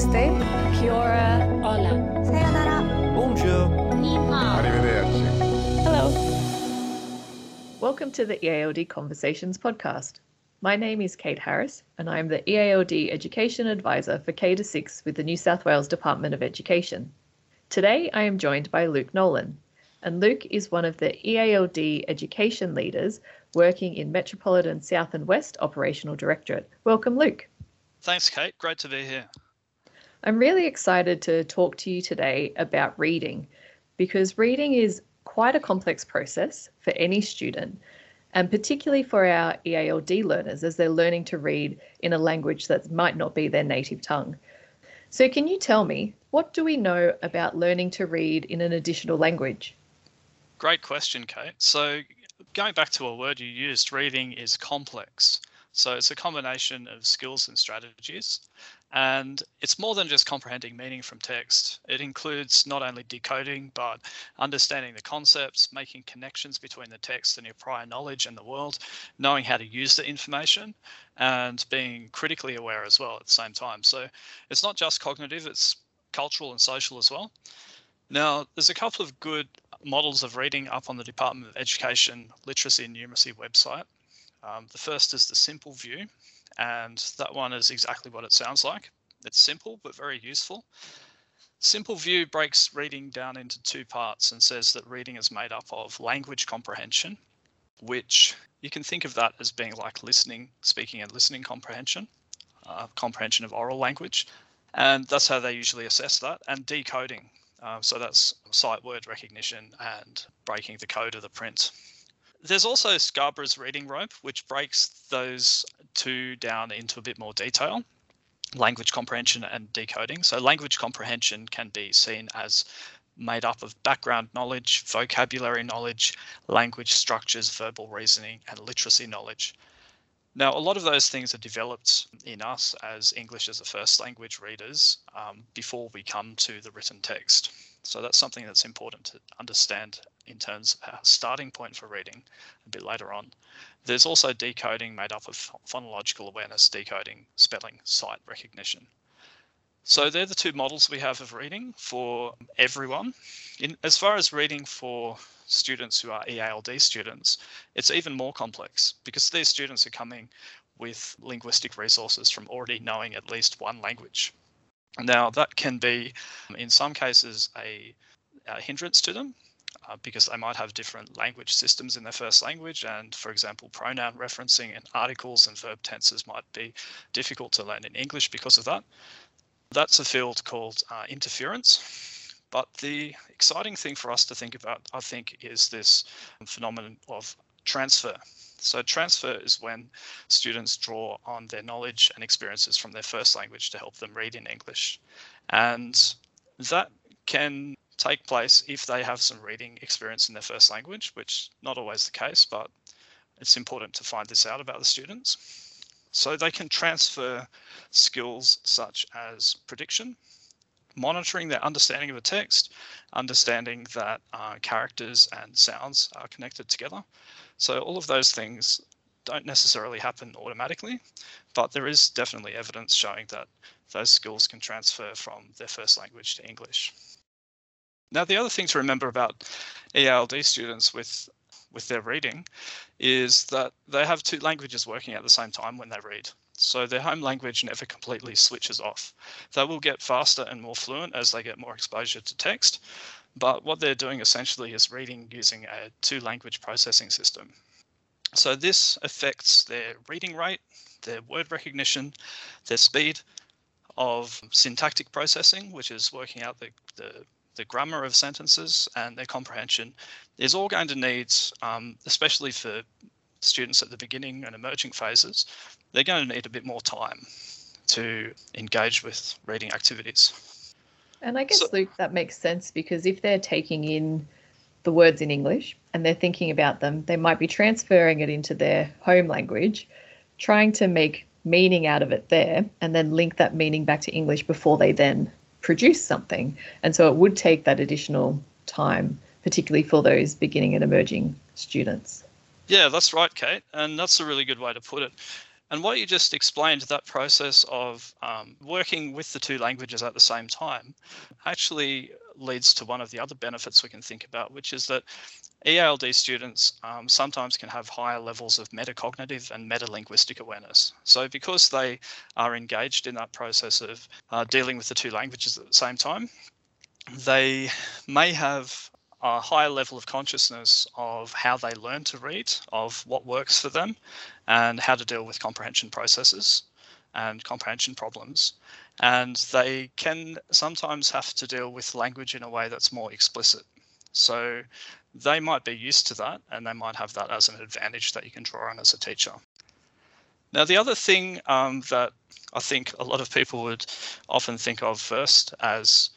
Namaste. Kia ora. Hola. Sayonara. Bonjour. Ni hao. Arrivederci. Hello. Welcome to the EALD Conversations podcast. My name is Kate Harris, and I am the EALD Education Advisor for K 6 with the New South Wales Department of Education. Today I am joined by Luke Nolan, and Luke is one of the EALD education leaders working in Metropolitan South and West Operational Directorate. Welcome, Luke. Thanks, Kate. Great to be here. I'm really excited to talk to you today about reading because reading is quite a complex process for any student, and particularly for our EALD learners as they're learning to read in a language that might not be their native tongue. So, can you tell me what do we know about learning to read in an additional language? Great question, Kate. So, going back to a word you used, reading is complex. So, it's a combination of skills and strategies. And it's more than just comprehending meaning from text. It includes not only decoding, but understanding the concepts, making connections between the text and your prior knowledge and the world, knowing how to use the information, and being critically aware as well at the same time. So it's not just cognitive, it's cultural and social as well. Now, there's a couple of good models of reading up on the Department of Education Literacy and Numeracy website. Um, the first is the simple view, and that one is exactly what it sounds like. It's simple but very useful. Simple view breaks reading down into two parts and says that reading is made up of language comprehension, which you can think of that as being like listening, speaking, and listening comprehension, uh, comprehension of oral language. And that's how they usually assess that, and decoding. Uh, so that's sight word recognition and breaking the code of the print. There's also Scarborough's reading rope, which breaks those two down into a bit more detail language comprehension and decoding. So, language comprehension can be seen as made up of background knowledge, vocabulary knowledge, language structures, verbal reasoning, and literacy knowledge. Now, a lot of those things are developed in us as English as a first language readers um, before we come to the written text. So that's something that's important to understand in terms of our starting point for reading a bit later on. There's also decoding made up of phonological awareness, decoding, spelling, sight recognition. So they're the two models we have of reading for everyone. In, as far as reading for students who are EALD students, it's even more complex because these students are coming with linguistic resources from already knowing at least one language. Now, that can be, in some cases, a, a hindrance to them uh, because they might have different language systems in their first language. And for example, pronoun referencing and articles and verb tenses might be difficult to learn in English because of that. That's a field called uh, interference. But the exciting thing for us to think about, I think, is this phenomenon of transfer. So transfer is when students draw on their knowledge and experiences from their first language to help them read in English. And that can take place if they have some reading experience in their first language, which not always the case, but it's important to find this out about the students. So they can transfer skills such as prediction, monitoring their understanding of a text, understanding that uh, characters and sounds are connected together. So all of those things don't necessarily happen automatically, but there is definitely evidence showing that those skills can transfer from their first language to English. Now, the other thing to remember about EALD students with with their reading is that they have two languages working at the same time when they read. So their home language never completely switches off. They will get faster and more fluent as they get more exposure to text. But what they're doing essentially is reading using a two language processing system. So this affects their reading rate, their word recognition, their speed of syntactic processing, which is working out the, the, the grammar of sentences and their comprehension is all going to need, um, especially for students at the beginning and emerging phases, they're going to need a bit more time to engage with reading activities. And I guess, So- Luke, that makes sense because if they're taking in the words in English and they're thinking about them, they might be transferring it into their home language, trying to make meaning out of it there, and then link that meaning back to English before they then produce something. And so it would take that additional time, particularly for those beginning and emerging students. Yeah, that's right, Kate. And that's a really good way to put it. And what you just explained, that process of um, working with the two languages at the same time, actually leads to one of the other benefits we can think about, which is that EALD students um, sometimes can have higher levels of metacognitive and metalinguistic awareness. So because they are engaged in that process of uh, dealing with the two languages at the same time, they may have a higher level of consciousness of how they learn to read, of what works for them, and how to deal with comprehension processes and comprehension problems. And they can sometimes have to deal with language in a way that's more explicit. So they might be used to that and they might have that as an advantage that you can draw on as a teacher. Now, the other thing um, that I think a lot of people would often think of first as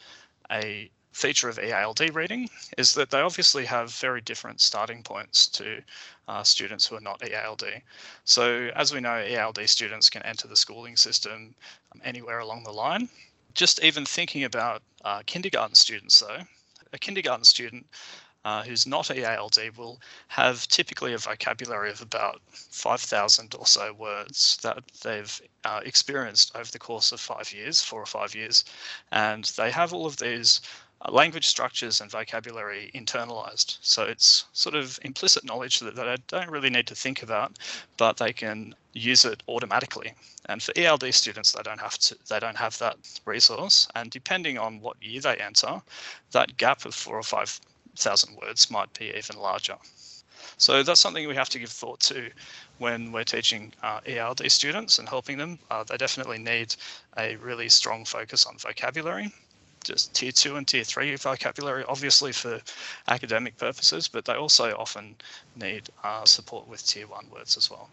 a feature of EALD reading is that they obviously have very different starting points to uh, students who are not EALD. So as we know, EALD students can enter the schooling system um, anywhere along the line. Just even thinking about uh, kindergarten students though, a kindergarten student uh, who's not EALD will have typically a vocabulary of about 5,000 or so words that they've uh, experienced over the course of five years, four or five years. And they have all of these language structures and vocabulary internalized. So it's sort of implicit knowledge that, that I don't really need to think about, but they can use it automatically. And for ELD students, they don't have to, they don't have that resource. And depending on what year they enter, that gap of four or five thousand words might be even larger. So that's something we have to give thought to when we're teaching uh, ELD students and helping them. Uh, they definitely need a really strong focus on vocabulary just tier two and tier three vocabulary, obviously for academic purposes, but they also often need uh, support with tier one words as well.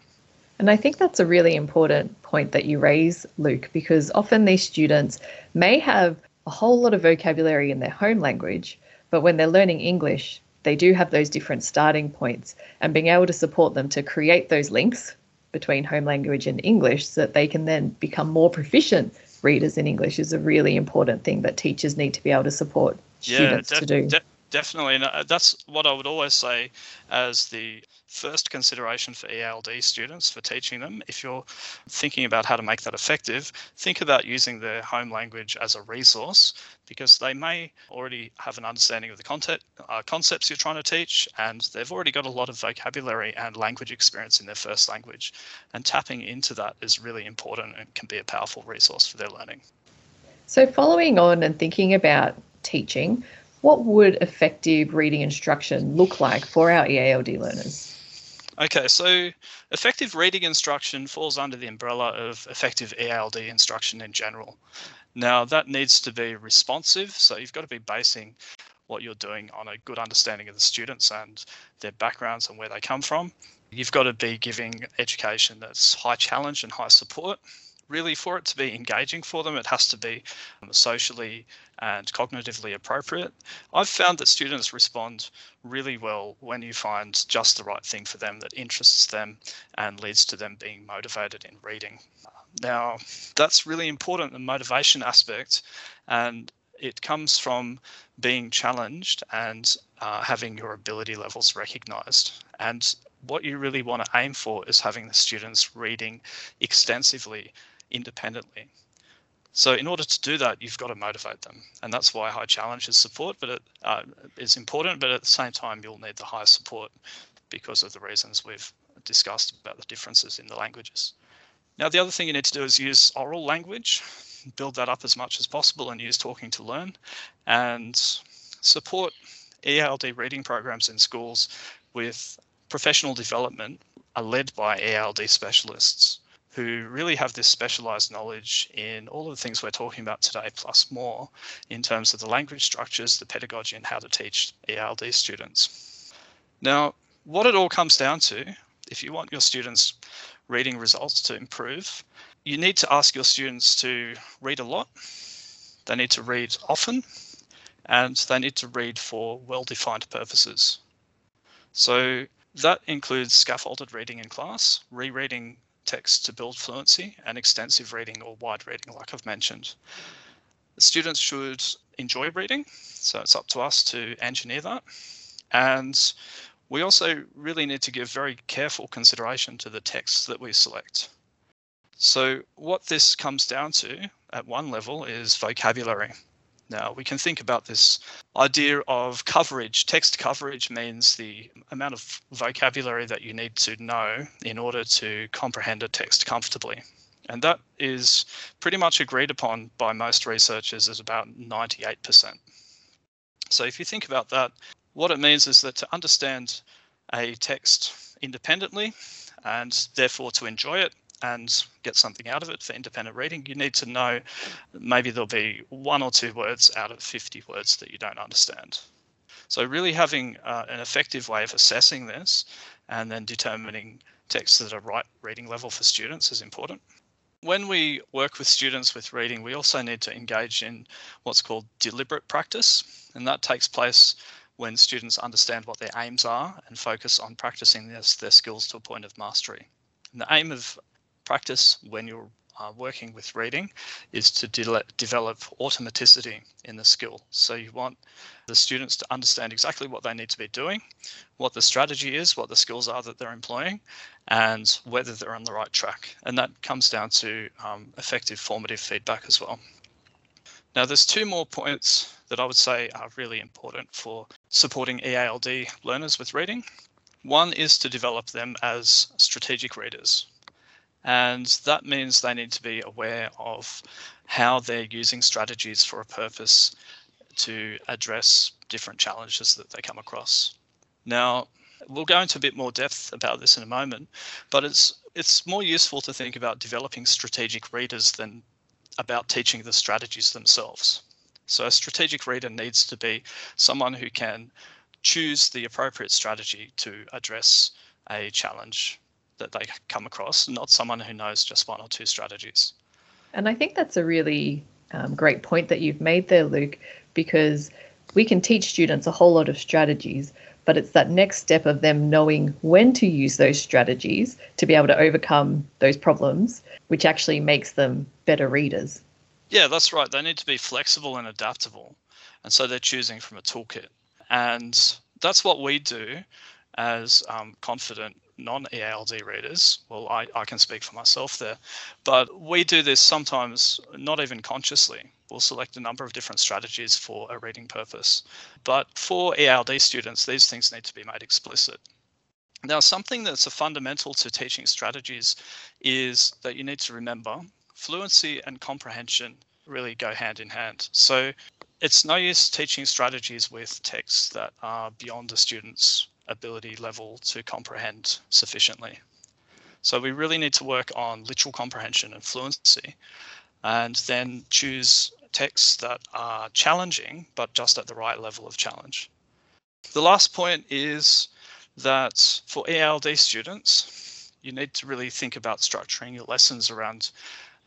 And I think that's a really important point that you raise, Luke, because often these students may have a whole lot of vocabulary in their home language, but when they're learning English, they do have those different starting points and being able to support them to create those links between home language and English so that they can then become more proficient readers in English is a really important thing that teachers need to be able to support students yeah, to do. De- definitely, and uh, that's what I would always say as the first consideration for ELD students for teaching them. If you're thinking about how to make that effective, think about using their home language as a resource because they may already have an understanding of the content, uh, concepts you're trying to teach, and they've already got a lot of vocabulary and language experience in their first language. And tapping into that is really important and can be a powerful resource for their learning. So, following on and thinking about teaching, what would effective reading instruction look like for our EALD learners? Okay, so effective reading instruction falls under the umbrella of effective ELD instruction in general. Now, that needs to be responsive, so you've got to be basing what you're doing on a good understanding of the students and their backgrounds and where they come from. You've got to be giving education that's high challenge and high support really for it to be engaging for them, it has to be um, socially and cognitively appropriate. I've found that students respond really well when you find just the right thing for them that interests them and leads to them being motivated in reading. Now, that's really important, the motivation aspect, and it comes from being challenged and uh, having your ability levels recognized. And what you really want to aim for is having the students reading extensively independently. So in order to do that, you've got to motivate them, and that's why high challenge is support, but it uh, is important. But at the same time, you'll need the higher support because of the reasons we've discussed about the differences in the languages. Now, the other thing you need to do is use oral language, build that up as much as possible, and use talking to learn, and support ELD reading programs in schools with professional development led by ELD specialists who really have this specialized knowledge in all of the things we're talking about today, plus more, in terms of the language structures, the pedagogy, and how to teach ELD students. Now, what it all comes down to, if you want your students' reading results to improve, you need to ask your students to read a lot, they need to read often, and they need to read for well-defined purposes. So that includes scaffolded reading in class, rereading text to build fluency and extensive reading or wide reading, like I've mentioned. Students should enjoy reading, so it's up to us to engineer that. And we also really need to give very careful consideration to the texts that we select. So, what this comes down to at one level is vocabulary. Now, we can think about this idea of coverage. Text coverage means the amount of vocabulary that you need to know in order to comprehend a text comfortably. And that is pretty much agreed upon by most researchers as about 98%. So, if you think about that, what it means is that to understand a text independently and therefore to enjoy it, and get something out of it for independent reading, you need to know maybe there'll be one or two words out of 50 words that you don't understand. So, really having uh, an effective way of assessing this and then determining texts that are right reading level for students is important. When we work with students with reading, we also need to engage in what's called deliberate practice, and that takes place when students understand what their aims are and focus on practicing their, their skills to a point of mastery. And the aim of practice when you're uh, working with reading is to de- develop automaticity in the skill. So you want the students to understand exactly what they need to be doing, what the strategy is, what the skills are that they're employing, and whether they're on the right track. And that comes down to um, effective formative feedback as well. Now, there's two more points that I would say are really important for supporting EALD learners with reading. One is to develop them as strategic readers. And that means they need to be aware of how they're using strategies for a purpose to address different challenges that they come across. Now, we'll go into a bit more depth about this in a moment, but it's it's more useful to think about developing strategic readers than about teaching the strategies themselves. So a strategic reader needs to be someone who can choose the appropriate strategy to address a challenge that they come across, not someone who knows just one or two strategies. And I think that's a really um, great point that you've made there, Luke, because we can teach students a whole lot of strategies, but it's that next step of them knowing when to use those strategies to be able to overcome those problems, which actually makes them better readers. Yeah, that's right. They need to be flexible and adaptable. And so they're choosing from a toolkit. And that's what we do as um, confident non-EALD readers. Well, I, I can speak for myself there, but we do this sometimes not even consciously. We'll select a number of different strategies for a reading purpose. But for EALD students, these things need to be made explicit. Now, something that's a fundamental to teaching strategies is that you need to remember fluency and comprehension really go hand in hand. So it's no use teaching strategies with texts that are beyond a student's ability level to comprehend sufficiently. So we really need to work on literal comprehension and fluency and then choose texts that are challenging, but just at the right level of challenge. The last point is that for EALD students, you need to really think about structuring your lessons around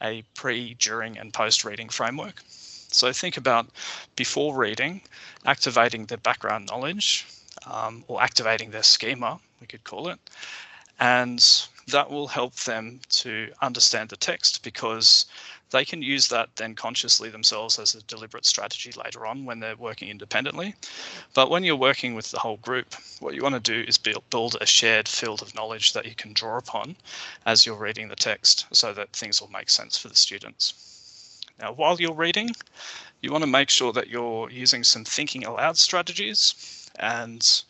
a pre, during, and post reading framework. So think about before reading, activating the background knowledge um, or activating their schema, we could call it. And that will help them to understand the text because they can use that then consciously themselves as a deliberate strategy later on when they're working independently. But when you're working with the whole group, what you want to do is build a shared field of knowledge that you can draw upon as you're reading the text so that things will make sense for the students. Now, while you're reading, you want to make sure that you're using some thinking aloud strategies and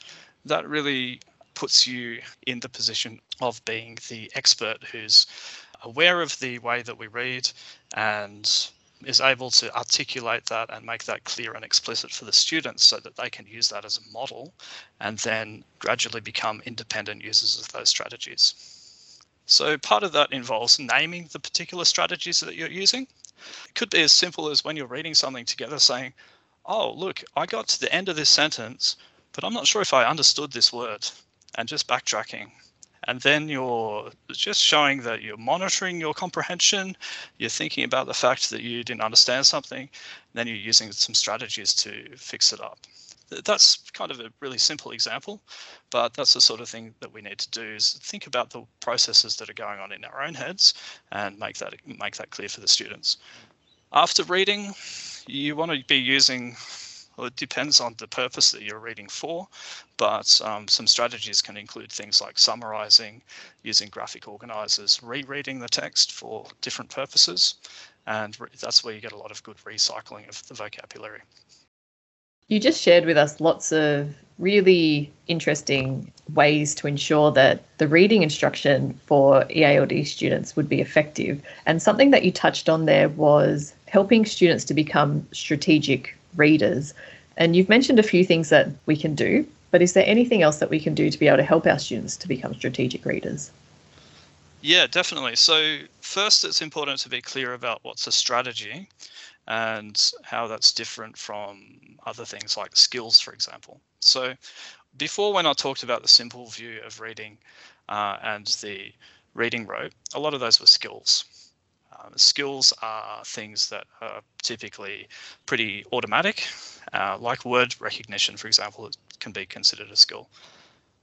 that really puts you in the position of being the expert who's aware of the way that we read and is able to articulate that and make that clear and explicit for the students so that they can use that as a model and then gradually become independent users of those strategies. So part of that involves naming the particular strategies that you're using. It could be as simple as when you're reading something together saying, oh, look, I got to the end of this sentence, but I'm not sure if I understood this word and just backtracking. And then you're just showing that you're monitoring your comprehension, you're thinking about the fact that you didn't understand something, then you're using some strategies to fix it up. That's kind of a really simple example, but that's the sort of thing that we need to do is think about the processes that are going on in our own heads and make that make that clear for the students. After reading, you want to be using Well, it depends on the purpose that you're reading for, but um, some strategies can include things like summarizing, using graphic organizers, rereading the text for different purposes, and that's where you get a lot of good recycling of the vocabulary. You just shared with us lots of really interesting ways to ensure that the reading instruction for EALD students would be effective. And something that you touched on there was helping students to become strategic readers. And you've mentioned a few things that we can do, but is there anything else that we can do to be able to help our students to become strategic readers? Yeah, definitely. So, first, it's important to be clear about what's a strategy and how that's different from other things like skills, for example. So, before when I talked about the simple view of reading uh, and the reading rope, a lot of those were skills. Um, skills are things that are typically pretty automatic, uh, like word recognition, for example, it can be considered a skill.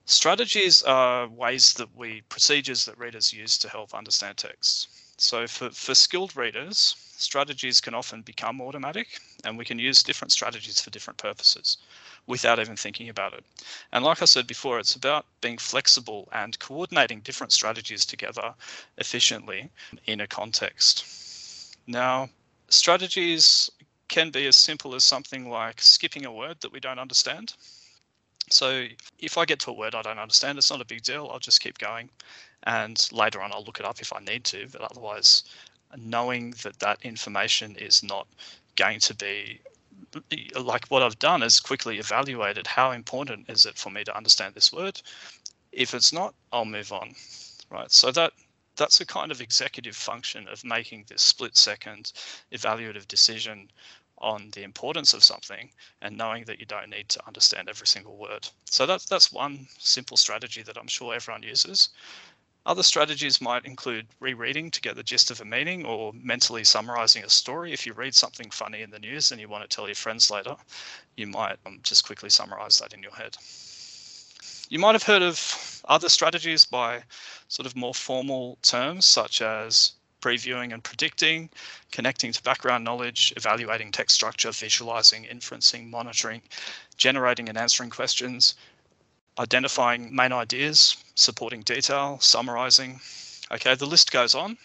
Strategies are ways that we, procedures that readers use to help understand text. So for, for skilled readers, strategies can often become automatic and we can use different strategies for different purposes without even thinking about it. And like I said before, it's about being flexible and coordinating different strategies together efficiently in a context. Now, strategies can be as simple as something like skipping a word that we don't understand. So if I get to a word I don't understand, it's not a big deal. I'll just keep going. And later on, I'll look it up if I need to. But otherwise, knowing that that information is not going to be like what I've done is quickly evaluated how important is it for me to understand this word. If it's not, I'll move on. Right. So that that's a kind of executive function of making this split second evaluative decision on the importance of something and knowing that you don't need to understand every single word. So that's that's one simple strategy that I'm sure everyone uses. Other strategies might include rereading to get the gist of a meaning or mentally summarizing a story. If you read something funny in the news and you want to tell your friends later, you might um, just quickly summarize that in your head. You might have heard of other strategies by sort of more formal terms, such as previewing and predicting, connecting to background knowledge, evaluating text structure, visualizing, inferencing, monitoring, generating and answering questions, identifying main ideas, supporting detail, summarizing. Okay, the list goes on.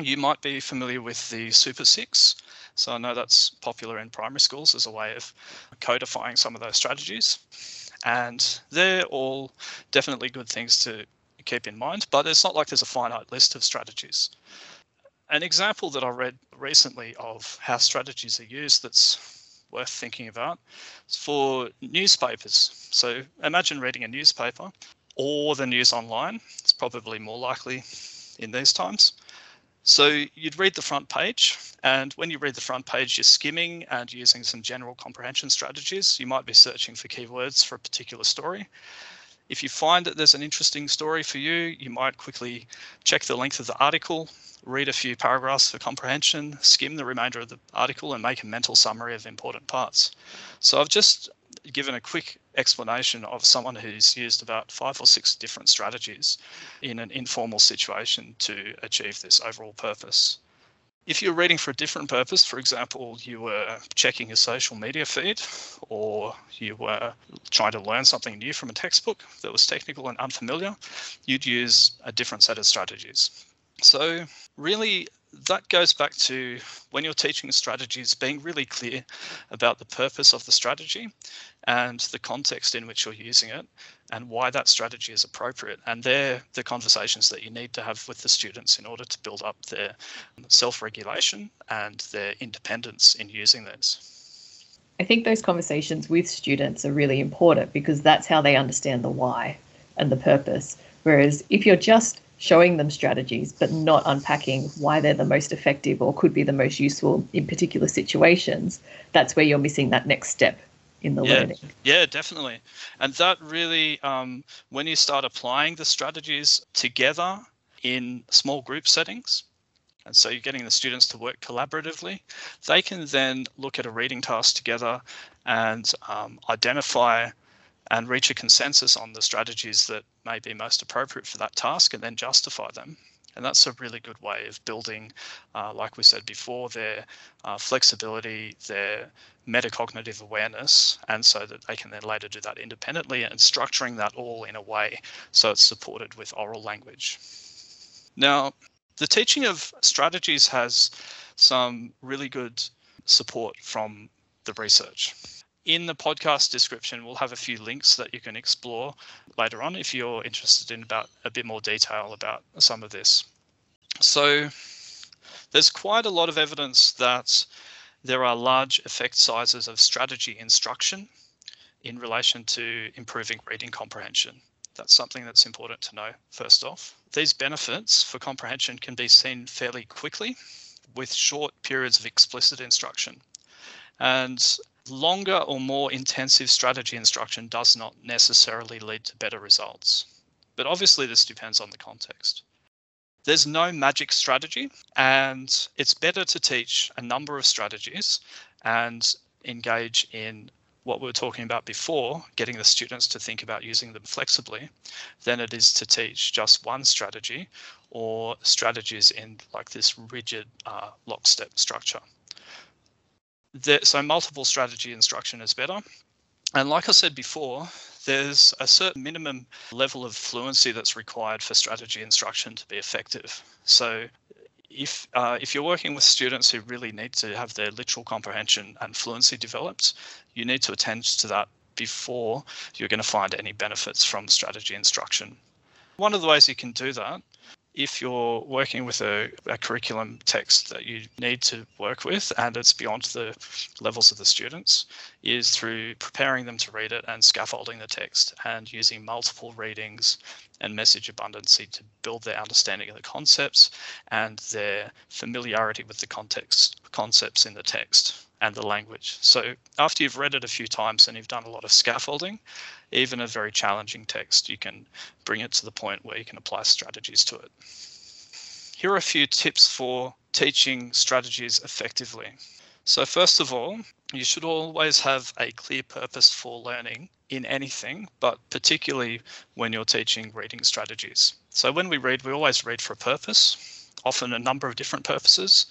You might be familiar with the Super Six. So I know that's popular in primary schools as a way of codifying some of those strategies. And they're all definitely good things to keep in mind, but it's not like there's a finite list of strategies. An example that I read recently of how strategies are used that's worth thinking about for newspapers. So imagine reading a newspaper or the news online. It's probably more likely in these times. So you'd read the front page, and when you read the front page, you're skimming and using some general comprehension strategies. You might be searching for keywords for a particular story. If you find that there's an interesting story for you, you might quickly check the length of the article, read a few paragraphs for comprehension, skim the remainder of the article, and make a mental summary of important parts. So I've just given a quick explanation of someone who's used about five or six different strategies in an informal situation to achieve this overall purpose. If you're reading for a different purpose, for example, you were checking a social media feed or you were trying to learn something new from a textbook that was technical and unfamiliar, you'd use a different set of strategies. So, really, that goes back to when you're teaching strategies, being really clear about the purpose of the strategy and the context in which you're using it and why that strategy is appropriate. And they're the conversations that you need to have with the students in order to build up their self regulation and their independence in using those. I think those conversations with students are really important because that's how they understand the why and the purpose. Whereas if you're just showing them strategies, but not unpacking why they're the most effective or could be the most useful in particular situations, that's where you're missing that next step in the yeah, learning. Yeah, definitely. And that really, um, when you start applying the strategies together in small group settings, and so you're getting the students to work collaboratively, they can then look at a reading task together and um, identify and reach a consensus on the strategies that may be most appropriate for that task and then justify them. And that's a really good way of building, uh, like we said before, their uh, flexibility, their metacognitive awareness, and so that they can then later do that independently and structuring that all in a way so it's supported with oral language. Now, the teaching of strategies has some really good support from the research. In the podcast description, we'll have a few links that you can explore later on if you're interested in about a bit more detail about some of this. So there's quite a lot of evidence that there are large effect sizes of strategy instruction in relation to improving reading comprehension. That's something that's important to know first off. These benefits for comprehension can be seen fairly quickly with short periods of explicit instruction. And longer or more intensive strategy instruction does not necessarily lead to better results. But obviously, this depends on the context. There's no magic strategy, and it's better to teach a number of strategies and engage in what we were talking about before, getting the students to think about using them flexibly, than it is to teach just one strategy or strategies in like this rigid uh, lockstep structure. The, so multiple strategy instruction is better. And like I said before, there's a certain minimum level of fluency that's required for strategy instruction to be effective. So if uh, if you're working with students who really need to have their literal comprehension and fluency developed, you need to attend to that before you're going to find any benefits from strategy instruction. One of the ways you can do that if you're working with a, a, curriculum text that you need to work with and it's beyond the levels of the students is through preparing them to read it and scaffolding the text and using multiple readings and message abundancy to build their understanding of the concepts and their familiarity with the context concepts in the text and the language. So after you've read it a few times and you've done a lot of scaffolding, even a very challenging text, you can bring it to the point where you can apply strategies to it. Here are a few tips for teaching strategies effectively. So first of all, you should always have a clear purpose for learning in anything, but particularly when you're teaching reading strategies. So when we read, we always read for a purpose, often a number of different purposes.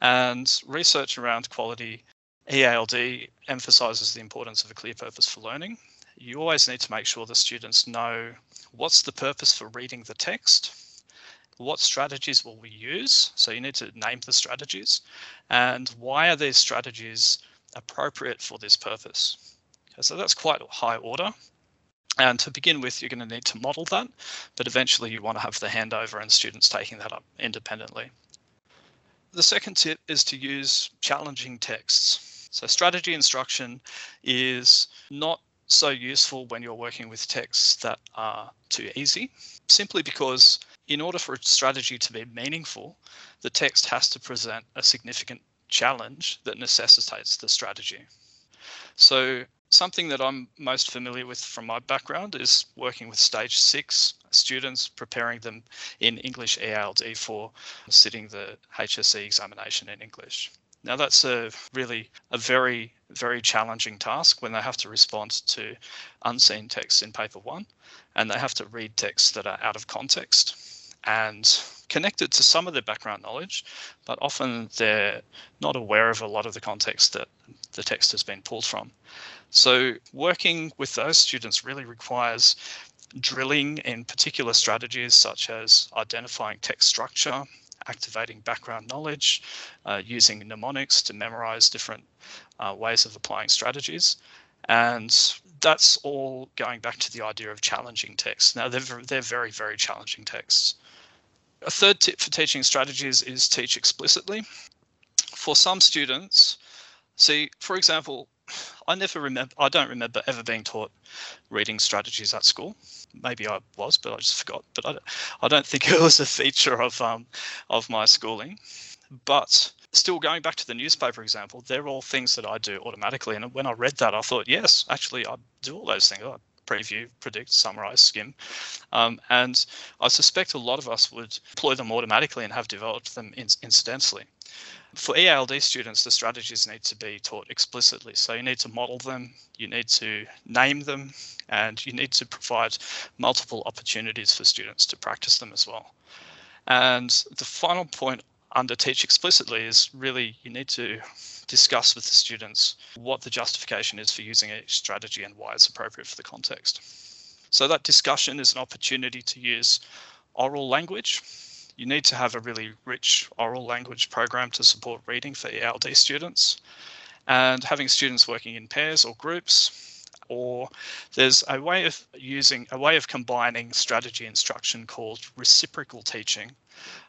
And research around quality EALD emphasizes the importance of a clear purpose for learning. You always need to make sure the students know what's the purpose for reading the text, what strategies will we use? So you need to name the strategies and why are these strategies appropriate for this purpose? Okay, so that's quite high order. And to begin with, you're going to need to model that, but eventually you want to have the handover and students taking that up independently. The second tip is to use challenging texts. So strategy instruction is not so useful when you're working with texts that are too easy, simply because in order for a strategy to be meaningful, the text has to present a significant challenge that necessitates the strategy. So something that I'm most familiar with from my background is working with stage six students, preparing them in English EALD for sitting the HSC examination in English. Now that's a really a very, very challenging task when they have to respond to unseen texts in paper one and they have to read texts that are out of context and connected to some of their background knowledge, but often they're not aware of a lot of the context that the text has been pulled from. So working with those students really requires drilling in particular strategies such as identifying text structure, activating background knowledge, uh, using mnemonics to memorize different uh, ways of applying strategies. And that's all going back to the idea of challenging texts. Now, they're, they're very, very challenging texts. A third tip for teaching strategies is teach explicitly. For some students, see, for example, I never remember, I don't remember ever being taught reading strategies at school. Maybe I was, but I just forgot. But I don't, I don't think it was a feature of um, of my schooling. But still, going back to the newspaper example, they're all things that I do automatically. And when I read that, I thought, yes, actually, I do all those things. I preview, predict, summarize, skim. Um, and I suspect a lot of us would deploy them automatically and have developed them in- incidentally. For EALD students, the strategies need to be taught explicitly. So you need to model them, you need to name them, and you need to provide multiple opportunities for students to practice them as well. And the final point under Teach Explicitly is really you need to discuss with the students what the justification is for using each strategy and why it's appropriate for the context. So that discussion is an opportunity to use oral language. You need to have a really rich oral language program to support reading for ELD students. And having students working in pairs or groups or there's a way of using a way of combining strategy instruction called reciprocal teaching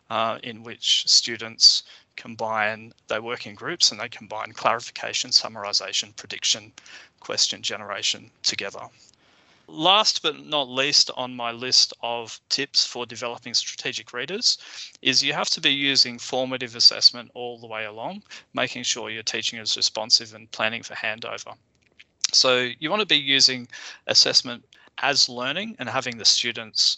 uh, in which students combine they work in groups and they combine clarification summarization prediction question generation together Last but not least on my list of tips for developing strategic readers is you have to be using formative assessment all the way along, making sure your teaching is responsive and planning for handover. So you want to be using assessment as learning and having the students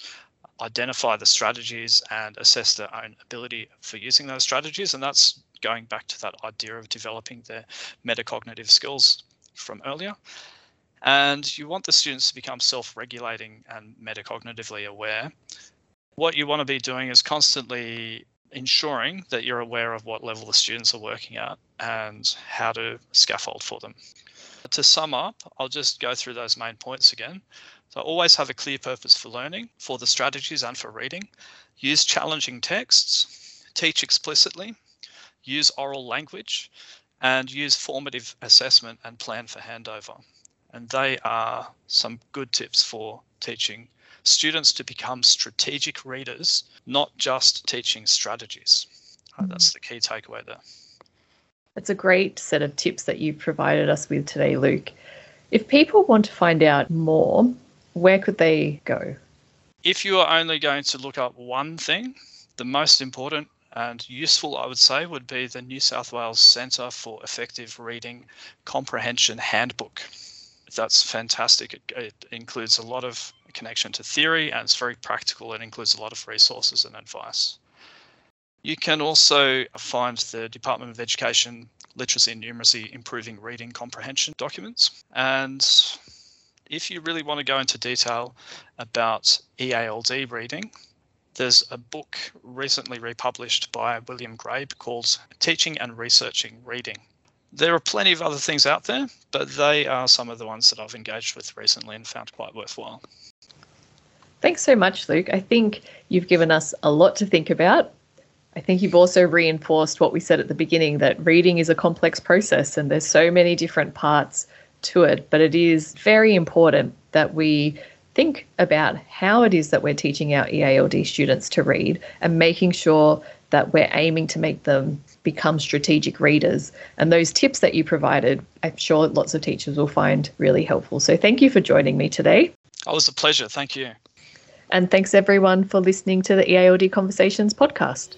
identify the strategies and assess their own ability for using those strategies. And that's going back to that idea of developing their metacognitive skills from earlier. And you want the students to become self regulating and metacognitively aware. What you want to be doing is constantly ensuring that you're aware of what level the students are working at and how to scaffold for them. To sum up, I'll just go through those main points again. So always have a clear purpose for learning, for the strategies and for reading. Use challenging texts, teach explicitly, use oral language, and use formative assessment and plan for handover. And they are some good tips for teaching students to become strategic readers, not just teaching strategies. Uh, that's the key takeaway there. It's a great set of tips that you've provided us with today, Luke. If people want to find out more, where could they go? If you are only going to look up one thing, the most important and useful, I would say, would be the New South Wales Centre for Effective Reading Comprehension Handbook that's fantastic. It, it, includes a lot of connection to theory and it's very practical. It includes a lot of resources and advice. You can also find the Department of Education Literacy and Numeracy Improving Reading Comprehension documents. And if you really want to go into detail about EALD reading, there's a book recently republished by William Grabe called Teaching and Researching Reading. There are plenty of other things out there, but they are some of the ones that I've engaged with recently and found quite worthwhile. Thanks so much, Luke. I think you've given us a lot to think about. I think you've also reinforced what we said at the beginning that reading is a complex process and there's so many different parts to it, but it is very important that we think about how it is that we're teaching our EALD students to read and making sure that we're aiming to make them become strategic readers. And those tips that you provided, I'm sure lots of teachers will find really helpful. So thank you for joining me today. Oh, it was a pleasure. Thank you. And thanks everyone for listening to the EALD Conversations podcast.